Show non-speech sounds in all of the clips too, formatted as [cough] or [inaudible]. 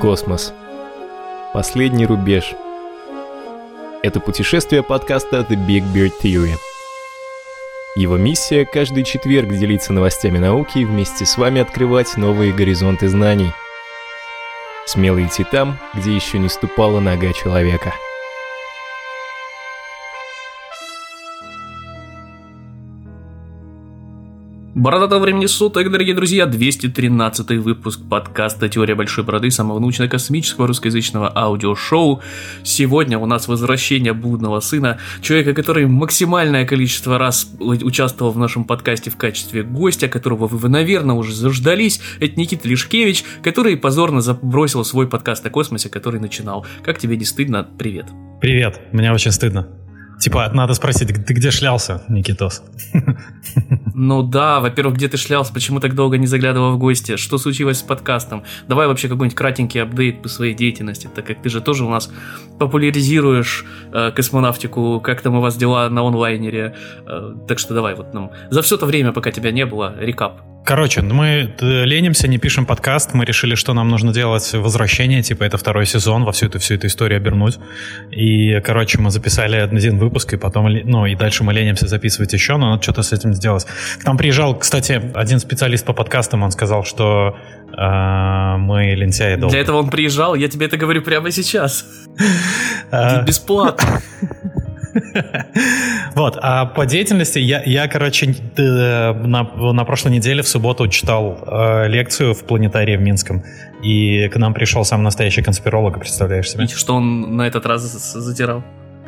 Космос. Последний рубеж. Это путешествие подкаста The Big Beard Theory. Его миссия – каждый четверг делиться новостями науки и вместе с вами открывать новые горизонты знаний. Смело идти там, где еще не ступала нога человека – Бородатого времени суток, дорогие друзья, 213 выпуск подкаста «Теория большой бороды» самого научно-космического русскоязычного аудиошоу. Сегодня у нас возвращение блудного сына, человека, который максимальное количество раз участвовал в нашем подкасте в качестве гостя, которого вы, наверное, уже заждались. Это Никита Лишкевич, который позорно забросил свой подкаст о космосе, который начинал. Как тебе не стыдно? Привет. Привет, мне очень стыдно. Типа, надо спросить, ты где шлялся, Никитос? [laughs] Ну да, во-первых, где ты шлялся, почему так долго не заглядывал в гости, что случилось с подкастом? Давай вообще какой-нибудь кратенький апдейт по своей деятельности, так как ты же тоже у нас популяризируешь э, космонавтику, как там у вас дела на онлайнере, э, так что давай вот нам за все то время, пока тебя не было, рекап. Короче, ну мы э, ленимся, не пишем подкаст, мы решили, что нам нужно делать возвращение, типа это второй сезон, во всю эту, всю эту историю обернуть. И, короче, мы записали один выпуск, и потом, ну, и дальше мы ленимся записывать еще, но надо что-то с этим сделать. К нам приезжал, кстати, один специалист по подкастам, он сказал, что э, мы лентяи долго. Для этого он приезжал, я тебе это говорю прямо сейчас. А. [laughs] Бесплатно. [laughs] Вот, а по деятельности я, я короче, на, на прошлой неделе в субботу читал э, лекцию в планетарии в Минском, и к нам пришел сам настоящий конспиролог, представляешь себе? И что он на этот раз затирал?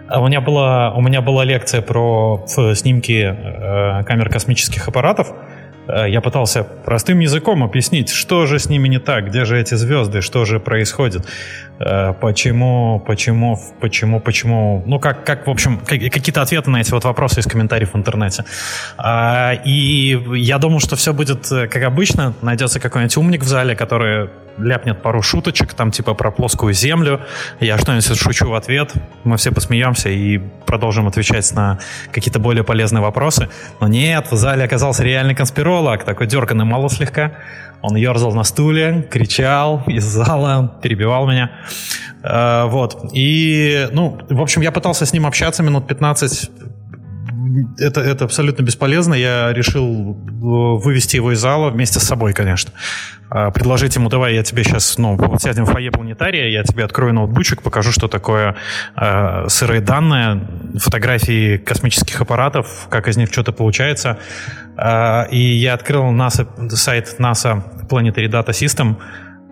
А у меня была, у меня была лекция про снимки э, камер космических аппаратов, Э, я пытался простым языком объяснить, что же с ними не так, где же эти звезды, что же происходит, э, почему, почему, почему, почему, ну как, как в общем, какие-то ответы на эти вот вопросы из комментариев в интернете. А, и я думал, что все будет э, как обычно, найдется какой-нибудь умник в зале, который ляпнет пару шуточек, там типа про плоскую землю, я что-нибудь шучу в ответ, мы все посмеемся и продолжим отвечать на какие-то более полезные вопросы. Но нет, в зале оказался реальный конспиролог, такой дерганный мало слегка. Он ерзал на стуле, кричал из зала, перебивал меня. Э, вот. И, ну, в общем, я пытался с ним общаться минут 15 это, это абсолютно бесполезно. Я решил э, вывести его из зала вместе с собой, конечно. А, предложить ему, давай я тебе сейчас, ну, сядем в фойе планетария, я тебе открою ноутбучик, покажу, что такое э, сырые данные, фотографии космических аппаратов, как из них что-то получается. Э, и я открыл NASA, сайт NASA Planetary Data System,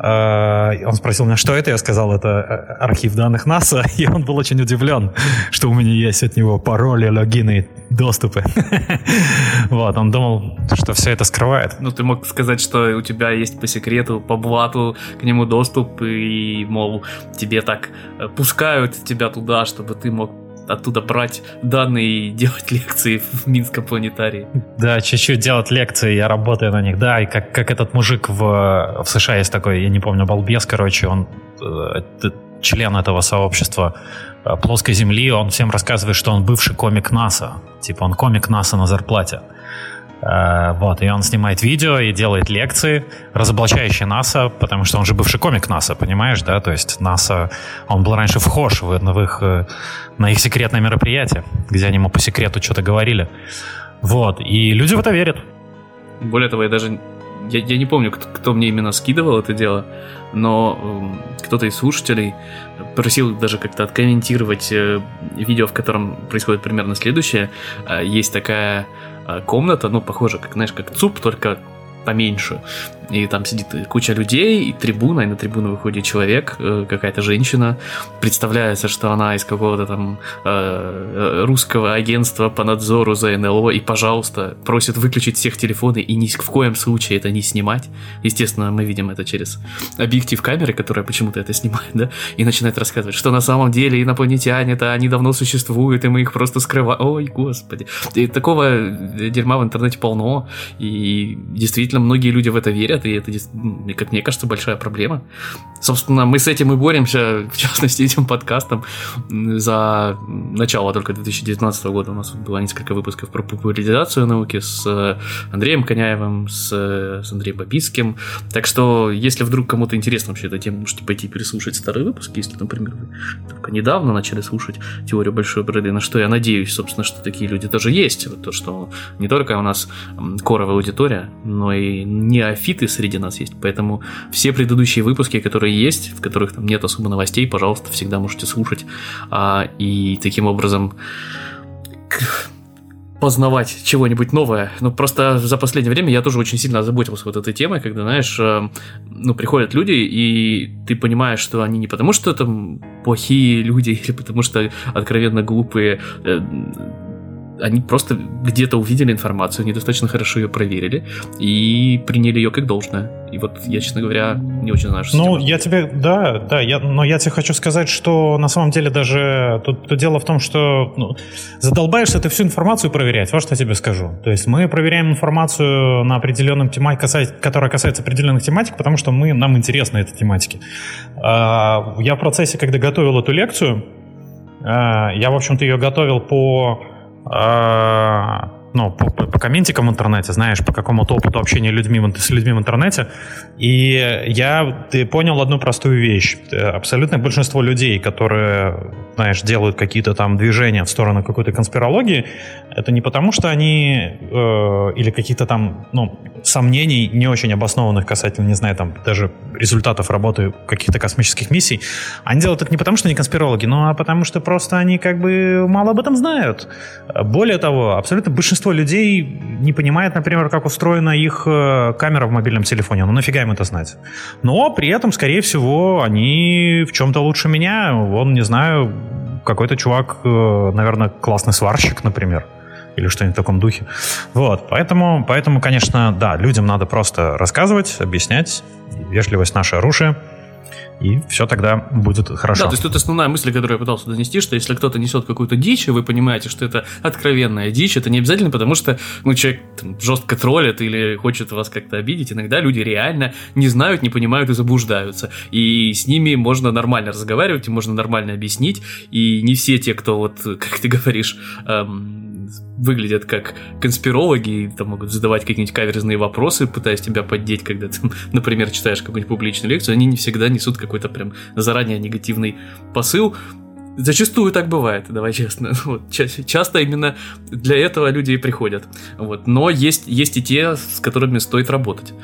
он спросил меня, что это, я сказал, это э, архив данных НАСА, [laughs] и он был очень удивлен, что у меня есть от него пароли, логины, доступы. [laughs] Вот, он думал, что все это скрывает. Ну, ты мог сказать, что у тебя есть по секрету, по блату к нему доступ, и, мол, тебе так э, пускают тебя туда, чтобы ты мог оттуда брать данные и делать [laughs] лекции в Минском планетарии. Да, чуть-чуть делать лекции, я работаю на них. Да, и как, как этот мужик в, в США есть такой, я не помню, балбес, короче, он э, член этого сообщества э, плоской земли, он всем рассказывает, что он бывший комик НАСА. Типа он комик НАСА на зарплате. Э, вот, и он снимает видео и делает лекции, разоблачающие НАСА, потому что он же бывший комик НАСА, понимаешь, да? То есть НАСА, он был раньше вхож в, в их, э, на их секретное мероприятие, где они ему по секрету что-то говорили. Вот, и люди в это верят. Более того, я даже я, я не помню, кто, кто мне именно скидывал это дело, но э, кто-то из слушателей просил даже как-то откомментировать э, видео, в котором происходит примерно следующее. Э, есть такая комната, ну, похоже, как, знаешь, как ЦУП, только поменьше. И там сидит куча людей, и трибуна, и на трибуну выходит человек, э, какая-то женщина. Представляется, что она из какого-то там э, э, русского агентства по надзору за НЛО, и, пожалуйста, просит выключить всех телефоны и ни в коем случае это не снимать. Естественно, мы видим это через объектив камеры, которая почему-то это снимает, да, и начинает рассказывать, что на самом деле инопланетяне-то, они давно существуют, и мы их просто скрываем. Ой, господи. И такого дерьма в интернете полно, и действительно действительно многие люди в это верят, и это, как мне кажется, большая проблема. Собственно, мы с этим и боремся, [laughs] в частности, этим подкастом. За начало только 2019 года у нас было несколько выпусков про популяризацию науки с э, Андреем Коняевым, с, э, с Андреем Бабиским. Так что, если вдруг кому-то интересна вообще эта тема, можете пойти переслушать старые выпуски, если, например, вы только недавно начали слушать теорию большой бороды, на что я надеюсь, собственно, что такие люди тоже есть. Вот то, что не только у нас коровая аудитория, но и неофиты среди нас есть. Поэтому все предыдущие выпуски, которые есть, в которых там нет особо новостей, пожалуйста, всегда можете слушать. А, и таким образом познавать чего-нибудь новое. Ну, просто за последнее время я тоже очень сильно озаботился вот этой темой, когда, знаешь, э, ну, приходят люди, и ты понимаешь, что они не потому, что там плохие люди, [laughs] или потому что откровенно глупые, э, они просто где-то увидели информацию, недостаточно хорошо ее проверили и приняли ее как должное. И вот я, честно говоря, не очень знаю, что Ну, я тебе, да, да, я, но я тебе хочу сказать, что на самом деле даже тут, тут дело в том, что ну, задолбаешься ты всю информацию проверять, вот что я тебе скажу. То есть мы проверяем информацию на определенном тематике, которая касается определенных тематик, потому что мы, нам интересны эти тематики. А, я в процессе, когда готовил эту лекцию, а, я, в общем-то, ее готовил по а, ну, по, по, по комментикам в интернете, знаешь, по какому-то опыту общения людьми, с людьми в интернете. И я ты понял одну простую вещь. Абсолютное большинство людей, которые, знаешь, делают какие-то там движения в сторону какой-то конспирологии, это не потому, что они э, или каких-то там, ну, сомнений не очень обоснованных касательно, не знаю, там, даже результатов работы каких-то космических миссий. Они делают это не потому, что они конспирологи, но а потому что просто они как бы мало об этом знают. Более того, абсолютно большинство людей не понимает, например, как устроена их э, камера в мобильном телефоне. Ну нафига им это знать? Но при этом, скорее всего, они в чем-то лучше меня. Он, не знаю, какой-то чувак, э, наверное, классный сварщик, например или что-нибудь в таком духе. Вот, поэтому, поэтому, конечно, да, людям надо просто рассказывать, объяснять. Вежливость наше оружие и все тогда будет хорошо. Да, то есть тут основная мысль, которую я пытался донести, что если кто-то несет какую-то дичь, и вы понимаете, что это откровенная дичь, это не обязательно потому, что ну, человек там, жестко троллит или хочет вас как-то обидеть. Иногда люди реально не знают, не понимают и заблуждаются. И с ними можно нормально разговаривать, и можно нормально объяснить. И не все те, кто вот, [laughs] как ты говоришь, эм, выглядят как конспирологи и там могут задавать какие-нибудь каверзные вопросы, пытаясь тебя поддеть, когда ты, [laughs] например, читаешь какую-нибудь публичную лекцию, они не всегда несут какой-то прям заранее негативный посыл. Зачастую так бывает, давай честно. [laughs] Вот, ча- часто именно для этого люди и приходят. Вот. Но есть, есть и те, с которыми стоит работать.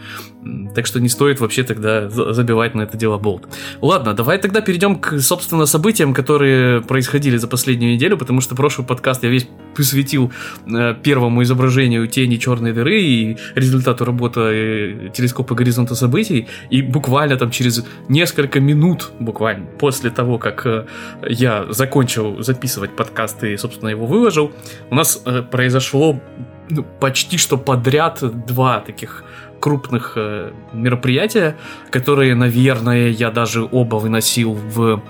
Так что не стоит вообще тогда забивать на это дело болт. Ладно, давай тогда перейдем к, собственно, событиям, которые происходили за последнюю неделю, потому что прошлый подкаст я весь посвятил э, первому изображению тени черной дыры и результату работы э, телескопа горизонта событий. И буквально там через несколько минут, буквально после того, как э, закончил записывать подкаст и, собственно, его выложил, у нас произошло ну, почти что подряд два таких крупных э, мероприятия, которые, наверное, я даже оба выносил в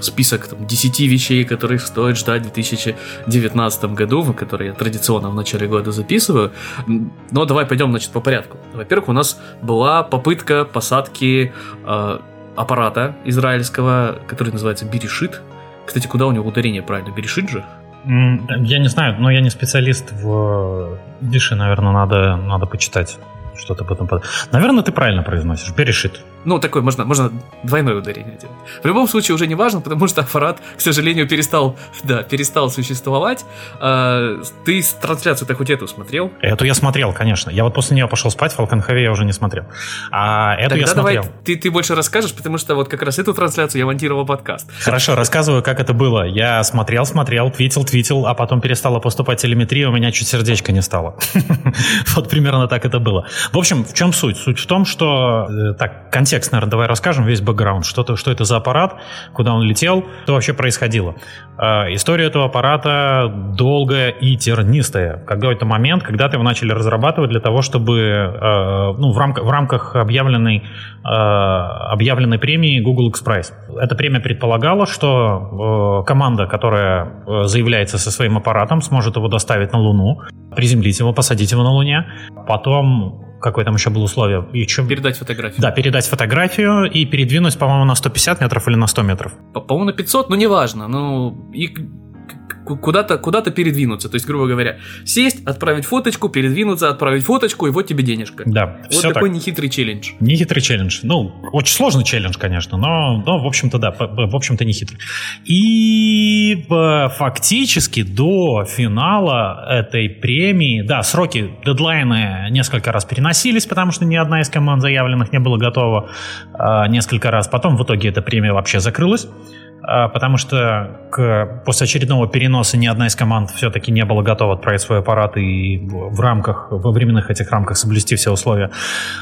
список там, 10 вещей, которые стоит ждать в 2019 году, которые я традиционно в начале года записываю. Но давай пойдем, значит, по порядку. Во-первых, у нас была попытка посадки э, аппарата израильского, который называется Берешит. Кстати, куда у него ударение правильно? Берешит же? Я не знаю, но я не специалист в Дише, наверное, надо, надо почитать что-то потом. Наверное, ты правильно произносишь. Берешит. Ну, такой можно, можно двойное ударение делать. В любом случае уже не важно, потому что аппарат, к сожалению, перестал, [laughs] да, перестал существовать. А, ты трансляцию-то хоть эту смотрел? Эту я смотрел, конечно. Я вот после нее пошел спать, Falcon Heavy я уже не смотрел. А эту Тогда я смотрел. давай ты, ты больше расскажешь, потому что вот как раз эту трансляцию я монтировал подкаст. Хорошо, рассказываю, как это было. Я смотрел, смотрел, твитил, твитил, а потом перестала поступать телеметрия, у меня чуть сердечко не стало. [laughs] Вот примерно так это было. В общем, в чем суть? Суть в том, что... Э, так, контекст наверное, давай расскажем весь бэкграунд, что, -то, что это за аппарат, куда он летел, что вообще происходило. Э, история этого аппарата долгая и тернистая. Какой-то момент, когда его начали разрабатывать для того, чтобы э, ну, в, рамках, в рамках объявленной, э, объявленной премии Google X Prize. Эта премия предполагала, что э, команда, которая э, заявляется со своим аппаратом, сможет его доставить на Луну, приземлить его, посадить его на Луне, потом какое там еще было условие? И что? Передать фотографию. Да, передать фотографию и передвинуть, по-моему, на 150 метров или на 100 метров. По-моему, на 500, но неважно. Ну, и куда-то куда передвинуться. То есть, грубо говоря, сесть, отправить фоточку, передвинуться, отправить фоточку, и вот тебе денежка. Да, вот все такой так. нехитрый челлендж. Нехитрый челлендж. Ну, очень сложный челлендж, конечно, но, но в общем-то, да, в общем-то, нехитрый. И фактически до финала этой премии, да, сроки, дедлайны несколько раз переносились, потому что ни одна из команд заявленных не была готова а, несколько раз. Потом в итоге эта премия вообще закрылась. А, потому что к, после очередного переноса ни одна из команд все-таки не была готова отправить свой аппарат и в рамках, во временных этих рамках соблюсти все условия.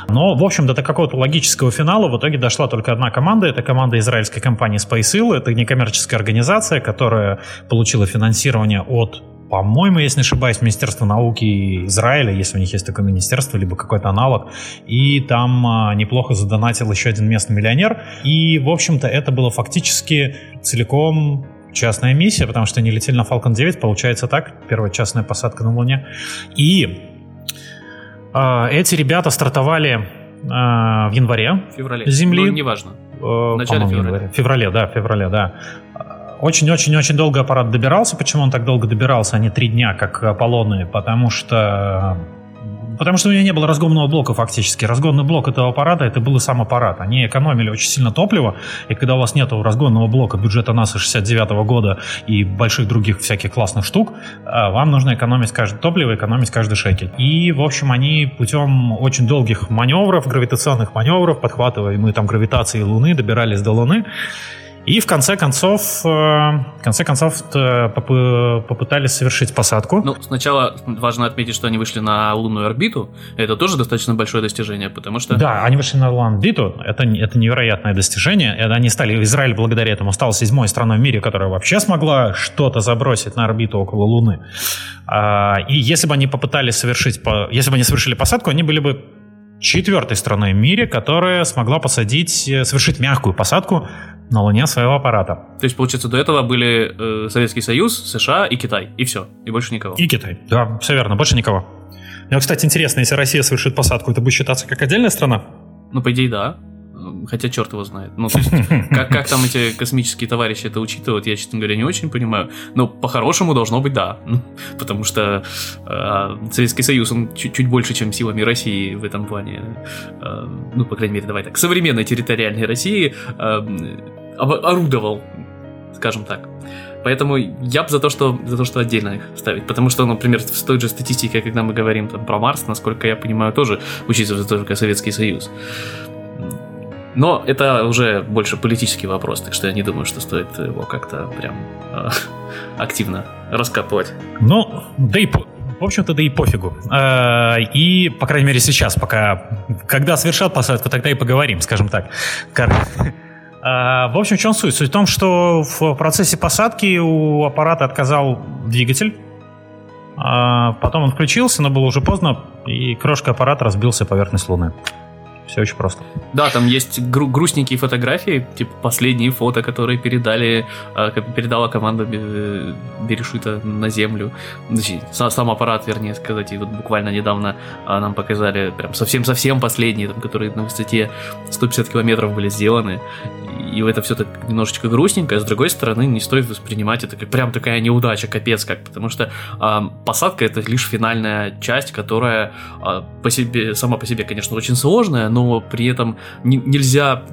Но, в общем, до какого-то логического финала в итоге дошла только одна команда. Это команда израильской компании SpaceIL. Это некоммерческая организация, которая получила финансирование от по-моему, если не ошибаюсь, Министерство науки Израиля, если у них есть такое министерство, либо какой-то аналог, и там а, неплохо задонатил еще один местный миллионер, и, в общем-то, это было фактически целиком частная миссия, потому что они летели на Falcon 9, получается так, первая частная посадка на Луне, и э, эти ребята стартовали э, в январе в феврале. Земли. Ну, неважно. Э, в начале февраля. Январе. феврале, да, феврале, да. Очень-очень-очень долго аппарат добирался. Почему он так долго добирался, а не три дня, как Аполлоны? Потому что Потому что у меня не было разгонного блока фактически. Разгонный блок этого аппарата это был и сам аппарат. Они экономили очень сильно топливо, и когда у вас нет разгонного блока бюджета НАСА 69 -го года и больших других всяких классных штук, а, вам нужно экономить каждое топливо, экономить каждый шекель. И, в общем, они путем очень долгих маневров, гравитационных маневров, подхватывая мы там гравитации Луны, добирались до Луны, и в конце концов, э, в конце концов э, попытались совершить посадку. Ну, сначала важно отметить, что они вышли на лунную орбиту. Это тоже достаточно большое достижение, потому что... Да, они вышли на лунную орбиту. Это, это невероятное достижение. Это они стали, Израиль благодаря этому стал седьмой страной в мире, которая вообще смогла что-то забросить на орбиту около Луны. А, и если бы они попытались совершить, если бы они совершили посадку, они были бы четвертой страной в мире, которая смогла посадить, э, совершить мягкую посадку на Луне своего аппарата. То есть, получается, до этого были э, Советский Союз, США и Китай, и все, и больше никого. И Китай, да, все верно, больше никого. Мне, кстати, интересно, если Россия совершит посадку, это будет считаться как отдельная страна? Ну, по идее, да. Хотя черт его знает. Ну, то есть, [laughs] как, как там эти космические товарищи это учитывают, я, честно говоря, не очень понимаю. Но по-хорошему должно быть да. Ну, потому что э, Советский Союз, он чуть, чуть больше, чем силами России в этом плане. Э, ну, по крайней мере, давай так. Современной территориальной России э, орудовал, скажем так. Поэтому я бы за то, что за то, что отдельно их ставить. Потому что, например, в той же статистике, когда мы говорим там, про Марс, насколько я понимаю, тоже учитывается только Советский Союз. Но это уже больше политический вопрос, так что я не думаю, что стоит его как-то прям э, [laughs] активно раскапывать. Ну, да и в общем-то, да и пофигу. Э, и, по крайней мере, сейчас, пока, когда совершат посадку, тогда и поговорим, скажем так. [laughs] Э, в общем, в чем суть? Суть в том, что в процессе посадки у аппарата отказал двигатель. Э, потом он включился, но было уже поздно, и крошка аппарата разбился поверхность Луны. Все очень просто. Да, там есть гру- грустненькие фотографии, типа последние фото, которые передали, э, передала команда Берешита на землю. Сам, сам аппарат, вернее сказать, и вот буквально недавно э, нам показали прям совсем-совсем последние, там, которые на высоте 150 километров были сделаны. И это все так немножечко грустненько, а с другой стороны не стоит воспринимать это как прям такая неудача, капец как, потому что э, посадка это лишь финальная часть, которая э, по себе, сама по себе, конечно, очень сложная, но при этом не, нельзя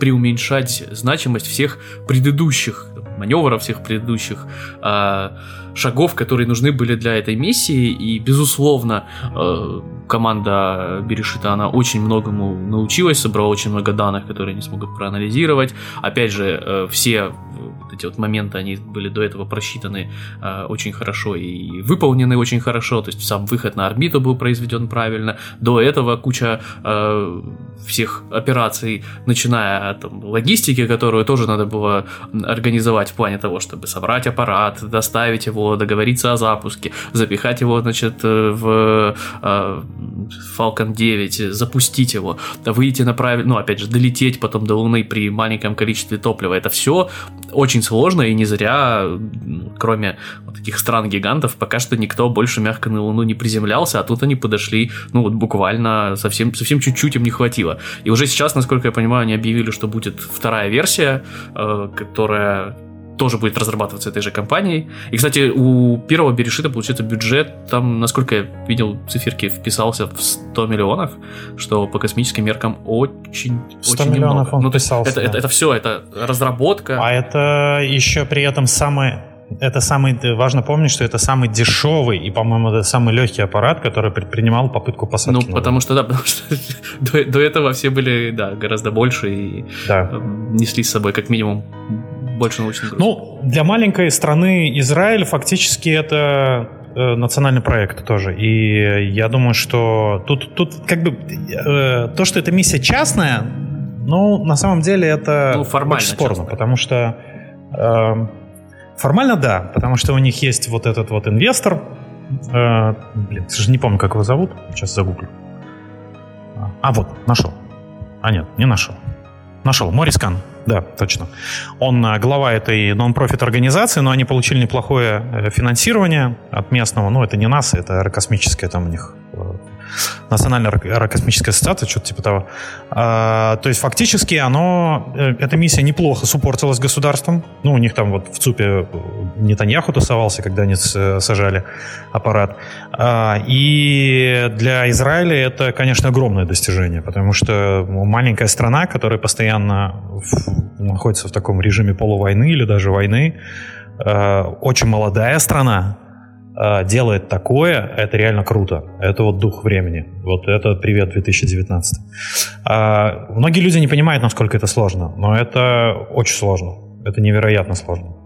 преуменьшать значимость всех предыдущих маневров, всех предыдущих э, шагов, которые нужны были для этой миссии. И, безусловно, э, команда Берешита, она очень многому научилась, собрала очень много данных, которые они смогут проанализировать. Опять же, э, все эти вот моменты, они были до этого просчитаны э, очень хорошо и выполнены очень хорошо, то есть сам выход на орбиту был произведен правильно, до этого куча э, всех операций, начиная от там, логистики, которую тоже надо было организовать в плане того, чтобы собрать аппарат, доставить его, договориться о запуске, запихать его, значит, э, в э, Falcon 9, запустить его, выйти на правильно, ну, опять же, долететь потом до Луны при маленьком количестве топлива, это все очень сложно, и не зря, кроме вот таких стран-гигантов, пока что никто больше мягко на Луну не приземлялся, а тут они подошли, ну вот буквально совсем, совсем чуть-чуть им не хватило. И уже сейчас, насколько я понимаю, они объявили, что будет вторая версия, э, которая тоже будет разрабатываться этой же компанией. И, кстати, у первого Берешита, получается, бюджет, там, насколько я видел циферки, вписался в 100 миллионов, что по космическим меркам очень, 100 очень миллионов немного. он ну, вписался, это, да. это, это все, это разработка. А это еще при этом самое это самый, важно помнить, что это самый дешевый и, по-моему, это самый легкий аппарат, который предпринимал попытку посадки. Ну, потому что, да, [laughs] потому что до, до этого все были, да, гораздо больше и да. несли с собой как минимум больше научных груз. Ну, для маленькой страны Израиль фактически это э, национальный проект тоже. И я думаю, что тут, тут как бы э, то, что эта миссия частная, ну, на самом деле это ну, формально очень спорно, частная. потому что э, формально да, потому что у них есть вот этот вот инвестор. Э, блин, же не помню, как его зовут. Сейчас загуглю. А, вот, нашел. А нет, не нашел. Нашел. Моррис Кан. Да, точно. Он э, глава этой non-profit организации, но они получили неплохое э, финансирование от местного. Ну, это не НАСА, это аэрокосмическое там у них э, Национальная аэрокосмическая ассоциация, что-то типа того. А, то есть фактически оно, эта миссия неплохо support илась государством. Ну, у них там вот в ЦУПе Нетаньяху тусовался, когда они сажали аппарат. А, и для Израиля это, конечно, огромное достижение, потому что маленькая страна, которая постоянно находится в таком режиме полувойны или даже войны, очень молодая страна, а, делает такое, это реально круто. Это вот дух времени. Вот это привет 2019. А, многие люди не понимают, насколько это сложно, но это очень сложно. Это невероятно сложно.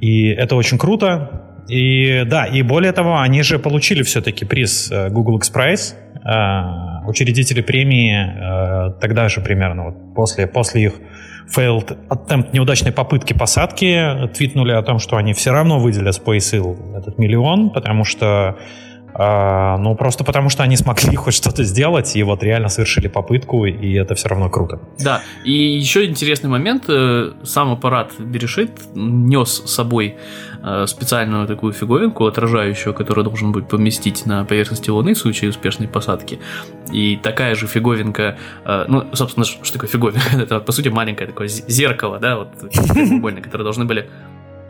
И это очень круто. И да, и более того, они же получили все-таки приз э, Google X Prize. Э, учредители премии э, тогда же примерно, вот после, после их failed attempt неудачной попытки посадки. Твитнули о том, что они все равно выделят Space Hill этот миллион, потому что а, ну, просто потому что они смогли хоть что-то сделать, и вот реально совершили попытку, и это все равно круто. Да, и еще интересный момент, э, сам аппарат Берешит нес с собой э, специальную такую фиговинку, отражающую, которую должен будет поместить на поверхности Луны в случае успешной посадки. И такая же фиговинка, э, ну, собственно, что такое фиговинка? [laughs] Это, по сути, маленькое такое зеркало, да, вот, которое должны были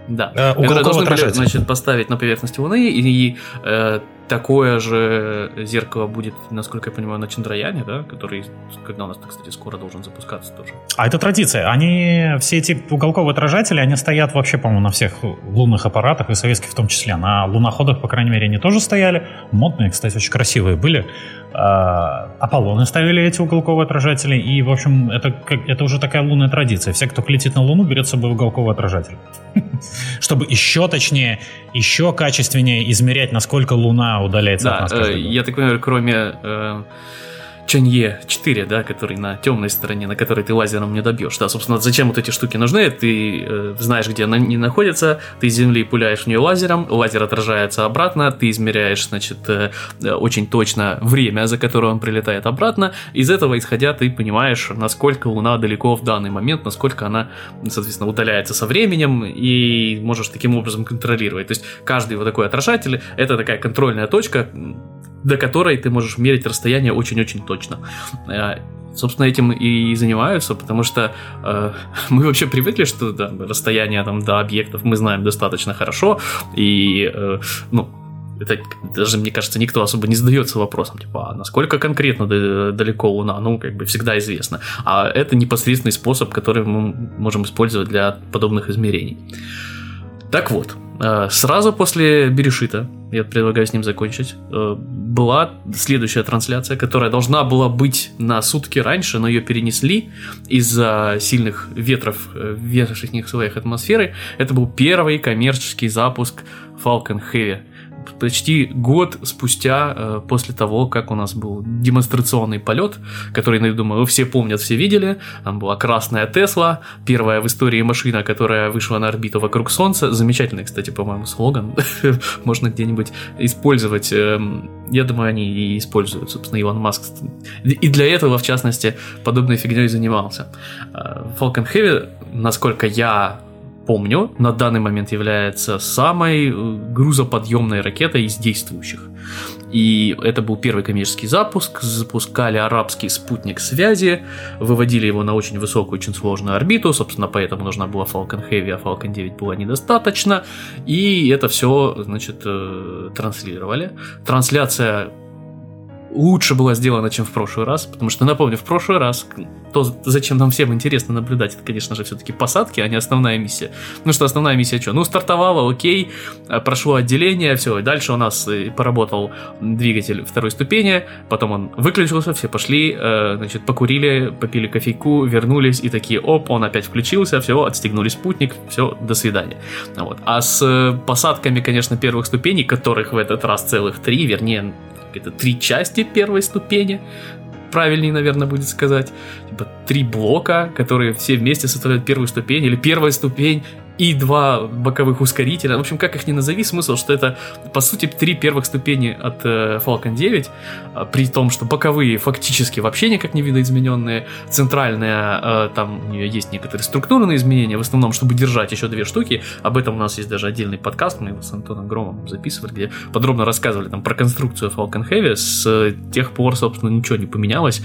да. Э, которые должны были, значит, поставить на поверхности Луны, и, и э, такое же зеркало будет, насколько я понимаю, на Чандраяне, да, который, когда у нас, кстати, скоро должен запускаться тоже. А это традиция. Они, все эти уголковые отражатели, они стоят вообще, по-моему, на всех лунных аппаратах, и советских в том числе. На луноходах, по крайней мере, они тоже стояли. Модные, кстати, очень красивые были. А, Аполлоны ставили эти уголковые отражатели, и, в общем, это, это уже такая лунная традиция. Все, кто летит на Луну, берет с собой уголковый отражатель. [laughs] Чтобы еще точнее, еще качественнее измерять, насколько Луна удаляется да, от нас. Э, я так понимаю, кроме э, Чанье 4, да, который на темной стороне, на которой ты лазером не добьешь. Да, собственно, зачем вот эти штуки нужны? Ты э, знаешь, где они находятся, ты с Земли пуляешь в нее лазером, лазер отражается обратно, ты измеряешь, значит, э, э, очень точно время, за которое он прилетает обратно. Из этого исходя ты понимаешь, насколько Луна далеко в данный момент, насколько она, соответственно, удаляется со временем, и можешь таким образом контролировать. То есть каждый вот такой отражатель — это такая контрольная точка, до которой ты можешь мерить расстояние очень-очень точно. Э, собственно, этим и занимаются, потому что э, [laughs] мы вообще привыкли, что да, расстояние там, до объектов мы знаем достаточно хорошо, и э, ну, это даже, мне кажется, никто особо не задается вопросом, типа, а насколько конкретно далеко Луна, ну, как бы всегда известно. А это непосредственный способ, который мы можем использовать для подобных измерений. Так вот, э, сразу после Берешита я предлагаю с ним закончить, э, была следующая трансляция, которая должна была быть на сутки раньше, но ее перенесли из-за сильных ветров в верхних слоях атмосферы. Это был первый коммерческий запуск Falcon Heavy почти год спустя э, после того, как у нас был демонстрационный полет, который, я думаю, все помнят, все видели. Там была красная Тесла, первая в истории машина, которая вышла на орбиту вокруг Солнца. Замечательный, кстати, по-моему, слоган. [laughs] Можно где-нибудь использовать. Эм, я думаю, они и используют, собственно, Илон Маск. И для этого, в частности, подобной фигней занимался. Э, Falcon Heavy, насколько я помню, на данный момент является самой э, грузоподъемной ракетой из действующих. И это был первый коммерческий запуск. Запускали арабский спутник связи, выводили его на очень высокую, очень сложную орбиту. Собственно, поэтому нужна была Falcon Heavy, а Falcon 9 было недостаточно. И это все, значит, э, транслировали. Трансляция лучше была сделана, чем в прошлый раз, потому что, напомню, в прошлый раз то, зачем нам всем интересно наблюдать, это, конечно же, все-таки посадки, а не основная миссия. Ну что, основная миссия что? Ну, стартовала, окей, а, прошло отделение, все, и дальше у нас э, поработал двигатель второй ступени, потом он выключился, все пошли, э, значит, покурили, попили кофейку, вернулись и такие, оп, он опять включился, все, отстегнули спутник, все, до свидания. Вот. А с э, посадками, конечно, первых ступеней, которых в этот раз целых три, вернее, это три части первой ступени, правильнее, наверное, будет сказать. Типа три блока, которые все вместе составляют первую ступень, или первая ступень, и два боковых ускорителя. В общем, как их ни назови, смысл, что это, по сути, три первых ступени от э, Falcon 9, э, при том, что боковые фактически вообще никак не видоизмененные, центральная, э, там у нее есть некоторые структурные изменения, в основном, чтобы держать еще две штуки. Об этом у нас есть даже отдельный подкаст, мы его с Антоном Громом записывали, где подробно рассказывали там про конструкцию Falcon Heavy. С тех пор, собственно, ничего не поменялось.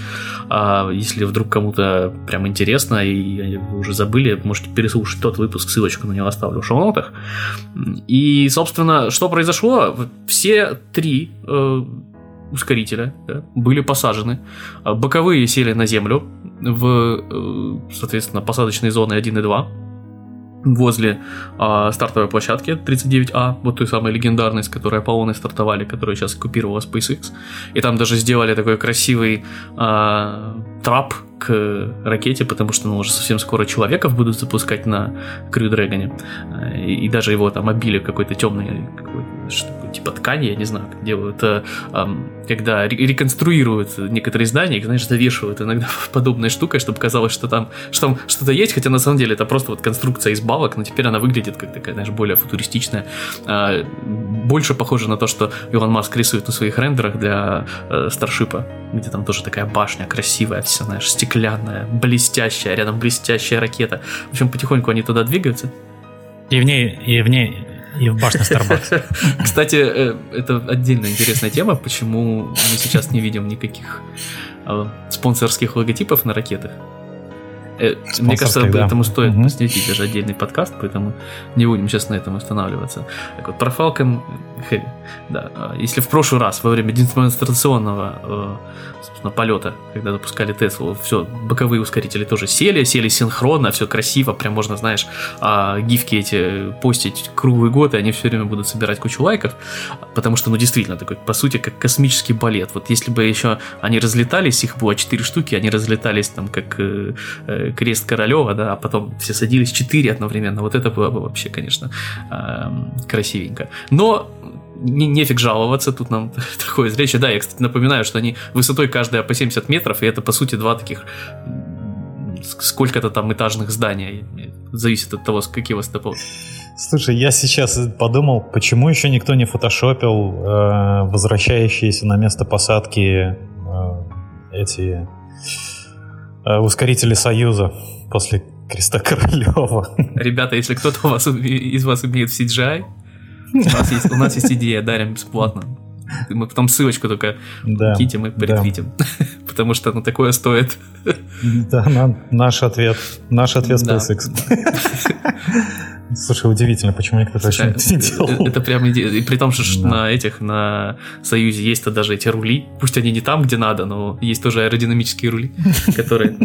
А если вдруг кому-то прям интересно и вы уже забыли, можете переслушать тот выпуск, ссылочку на него оставлю в шоу-нотах. И, собственно, что произошло? Все три э, ускорителя да, были посажены. А боковые сели на землю в, э, соответственно, посадочные зоны 1 и 2 возле э, стартовой площадки 39А, вот той самой легендарной, с которой Аполлоны стартовали, которая сейчас оккупировала SpaceX. И там даже сделали такой красивый э, трап к ракете, потому что ну, уже совсем скоро человеков будут запускать на Crew Dragon. И, даже его там обили какой-то темной какой типа ткани, я не знаю, как делают, э, когда реконструируют некоторые здания, их, знаешь, завешивают иногда [laughs] подобной штукой, чтобы казалось, что там, что там что-то есть, хотя на самом деле это просто вот конструкция из балок, но теперь она выглядит как такая, знаешь, более футуристичная, а, больше похоже на то, что Илон Маск рисует на своих рендерах для э, Старшипа, где там тоже такая башня красивая, знаешь, стеклянная, блестящая, рядом блестящая ракета. В общем, потихоньку они туда двигаются. И в ней, и в ней и в башне Starbucks. [laughs] Кстати, э, это отдельная интересная тема, почему мы сейчас не видим никаких э, спонсорских логотипов на ракетах. Э, мне кажется, да. этому стоит угу. посвятить даже отдельный подкаст, поэтому не будем сейчас на этом останавливаться. Так вот, про Falcon Heavy. Да, если в прошлый раз, во время демонстрационного собственно, полета, когда запускали Теслу, все, боковые ускорители тоже сели, сели синхронно, все красиво, прям можно, знаешь, а, гифки эти постить круглый год, и они все время будут собирать кучу лайков, потому что, ну, действительно, такой, по сути, как космический балет. Вот если бы еще они разлетались, их было 4 штуки, они разлетались там как э, э, крест Королева, да, а потом все садились 4 одновременно, вот это было бы вообще, конечно, красивенько. Но не, нефиг жаловаться, тут нам [laughs] такое зрелище. Да, я, кстати, напоминаю, что они высотой каждая по 70 метров, и это, по сути, два таких сколько-то там этажных зданий. Зависит от того, какие у вас топов. Слушай, я сейчас подумал, почему еще никто не фотошопил э, возвращающиеся на место посадки э, эти э, ускорители Союза после Креста [laughs] Королева. Ребята, если кто-то у вас, из вас умеет в CGI, у нас есть, у нас есть идея, дарим бесплатно. Мы потом ссылочку только да, ките, мы притвитим. Да. [laughs] Потому что ну, такое стоит. Да, на, наш ответ. Наш ответ да. SpaceX. Слушай, удивительно, почему никто это не делал. Э, это прям идея. И при том, что да. на этих, на Союзе есть-то даже эти рули. Пусть они не там, где надо, но есть тоже аэродинамические рули, [laughs] которые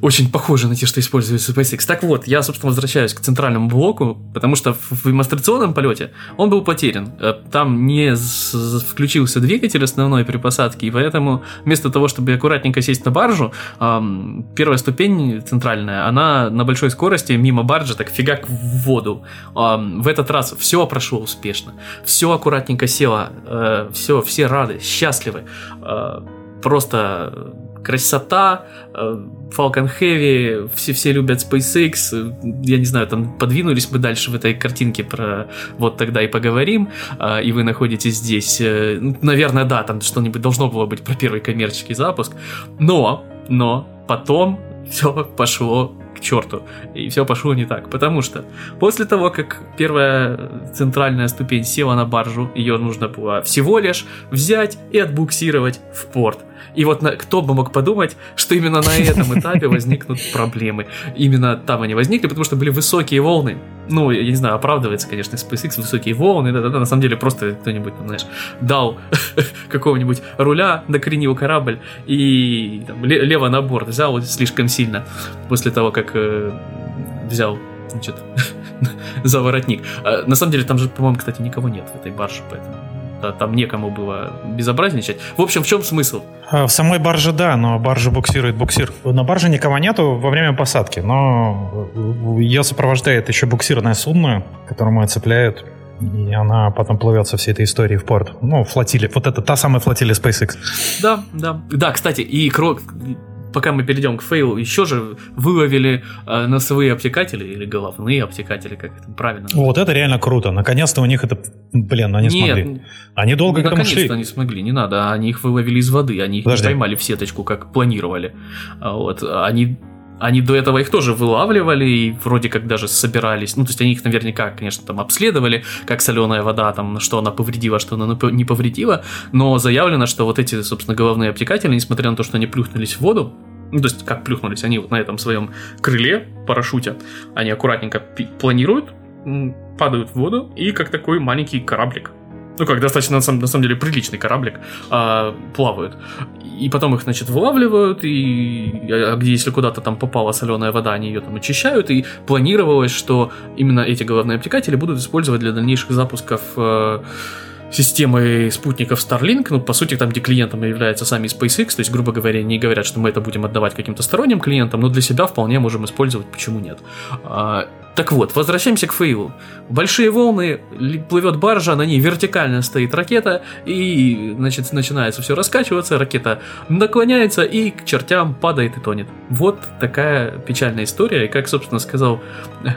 очень похожи на те, что используют SpaceX. Так вот, я, собственно, возвращаюсь к центральному блоку, потому что в демонстрационном полете он был потерян. Э, там не включился двигатель основной при посадке, и поэтому вместо того, чтобы аккуратненько сесть на баржу, первая ступень центральная, она на большой скорости мимо баржи так фигак в воду. В этот раз все прошло успешно, все аккуратненько село, э, все, все рады, счастливы. Э, просто красота, э, Falcon Heavy, все-все любят SpaceX, я не знаю, там подвинулись мы дальше в этой картинке про вот тогда и поговорим, а, и вы находитесь здесь, э, ну, наверное, да, там что-нибудь должно было быть про первый коммерческий запуск, но, но потом все пошло к черту. И все пошло не так. Потому что после того, как первая центральная ступень села на баржу, ее нужно было всего лишь взять и отбуксировать в порт. И вот на, кто бы мог подумать, что именно на этом этапе возникнут проблемы. Именно там они возникли, потому что были высокие волны. Ну, я не знаю, оправдывается, конечно, SpaceX, высокие волны, да-да-да, на самом деле просто кто-нибудь, знаешь, дал [laughs] какого-нибудь руля, накренил корабль и там, лево на борт взял слишком сильно после того, как э, взял значит, [laughs] за воротник. А, на самом деле там же, по-моему, кстати, никого нет в этой барже, поэтому да, там некому было безобразничать. В общем, в чем смысл? А, в самой барже, да, но баржа буксирует буксир. На барже никого нету во время посадки, но ее сопровождает еще буксирное судно, которому цепляют и она потом плывет со всей этой историей в порт. Ну, флотилия. Вот это та самая флотилия SpaceX. Да, да. Да, кстати, и крок пока мы перейдем к фейлу, еще же выловили э, носовые обтекатели или головные обтекатели, как это правильно. Вот это реально круто. Наконец-то у них это, блин, они Нет, смогли. Они долго к этому шли. Наконец-то они смогли, не надо. Они их выловили из воды, они их Подожди. не поймали в сеточку, как планировали. А вот. Они они до этого их тоже вылавливали и вроде как даже собирались. Ну, то есть они их наверняка, конечно, там обследовали, как соленая вода, там, что она повредила, что она не повредила. Но заявлено, что вот эти, собственно, головные обтекатели, несмотря на то, что они плюхнулись в воду, ну, то есть как плюхнулись, они вот на этом своем крыле, парашюте, они аккуратненько планируют, падают в воду и как такой маленький кораблик ну как достаточно на самом, на самом деле приличный кораблик, а, плавают. И потом их, значит, вылавливают, и а, где если куда-то там попала соленая вода, они ее там очищают, и планировалось, что именно эти головные обтекатели будут использовать для дальнейших запусков э, системы спутников Starlink, ну, по сути, там, где клиентом являются сами SpaceX, то есть, грубо говоря, не говорят, что мы это будем отдавать каким-то сторонним клиентам, но для себя вполне можем использовать, почему нет. Так вот, возвращаемся к фейлу. Большие волны, плывет баржа, на ней вертикально стоит ракета, и, значит, начинается все раскачиваться, ракета наклоняется и к чертям падает и тонет. Вот такая печальная история, и как, собственно, сказал